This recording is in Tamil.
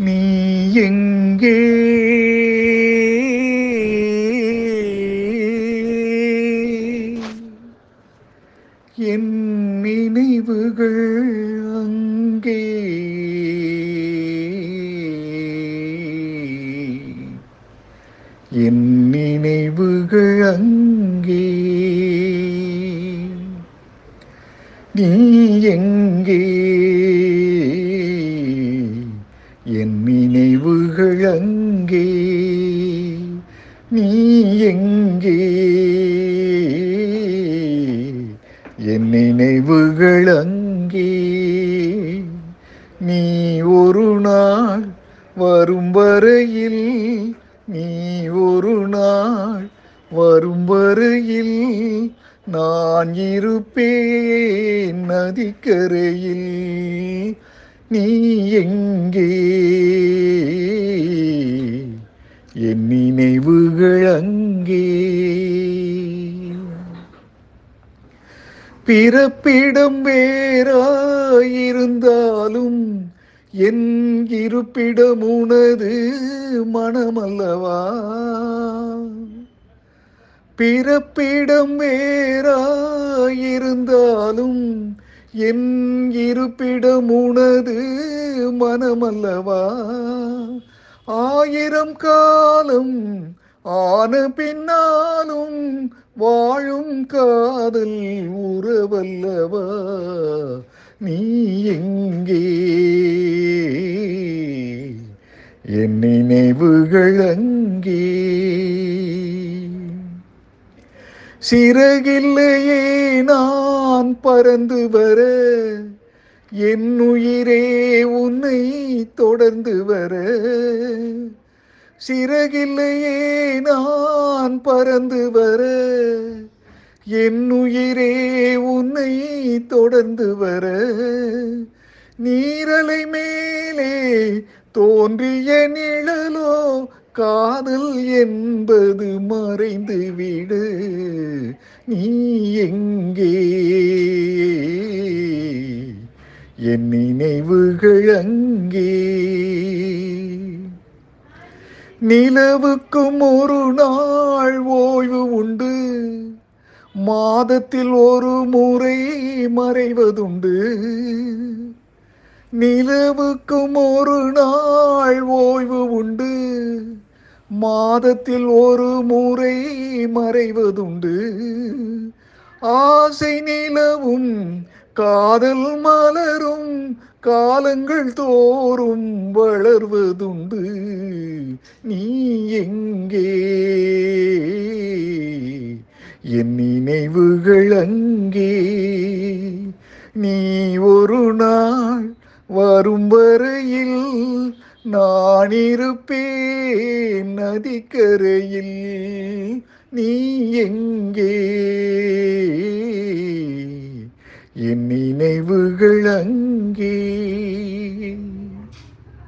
நீ எங்கே என் நினைவுகள் அங்கே. என் நினைவுகள் அங்கே. நீ எங்கே? என் நினைவுகள் அங்கே. நீ எங்கே? என் நினைவுகள் அங்கே. நீ ஒரு நாள் வரும் வரையில் நீ ஒரு நாள் வரும் வரையில் நான் இருப்பேன் நதிக்கரையில். நீ எங்கே? என் நினைவுகள் அங்கே. பிறப்பிடம் வேறாயிருந்தாலும் என் இருப்பிடம் உனது மனமல்லவா? பிறப்பிடம் வேறாயிருந்தாலும் இருந்தாலும் என் இருப்பிடமுனது மனமல்லவா? ஆயிரம் காலம் ஆன பின்னாலும் வாழும் காதல் உறவல்லவா? நீ எங்கே? என் நினைவுகள் அங்கே. சிறகில்லையே நான் பறந்து வர. என் உயிரே உன்னை தொடர்ந்து வர. சிறகில்லையே நான் பறந்து வர. என் உயிரே உன்னை தொடர்ந்து வர. நீரலை மேலே தோன்றிய நிழலோ காதல் என்பது மறைந்து விடு. நீ எங்கே? என் நினைவுகள் அங்கே. நிலவுக்கும் ஒரு நாள் ஓய்வு உண்டு. மாதத்தில் ஒரு முறை மறைவதுண்டு. நிலவுக்கும் ஒரு நாள் ஓய்வு உண்டு. மாதத்தில் ஒரு முறை மறைவதுண்டு. ஆசை நிலவும் காதல் மலரும் காலங்கள் தோறும் வளர்வதுண்டு. நீ எங்கே? என் நினைவுகள் அங்கே. நீ ஒரு நாள் வரும் வரையில் நான் இருப்பேன் நதிக்கரையில். நீ எங்கே? என் நினைவு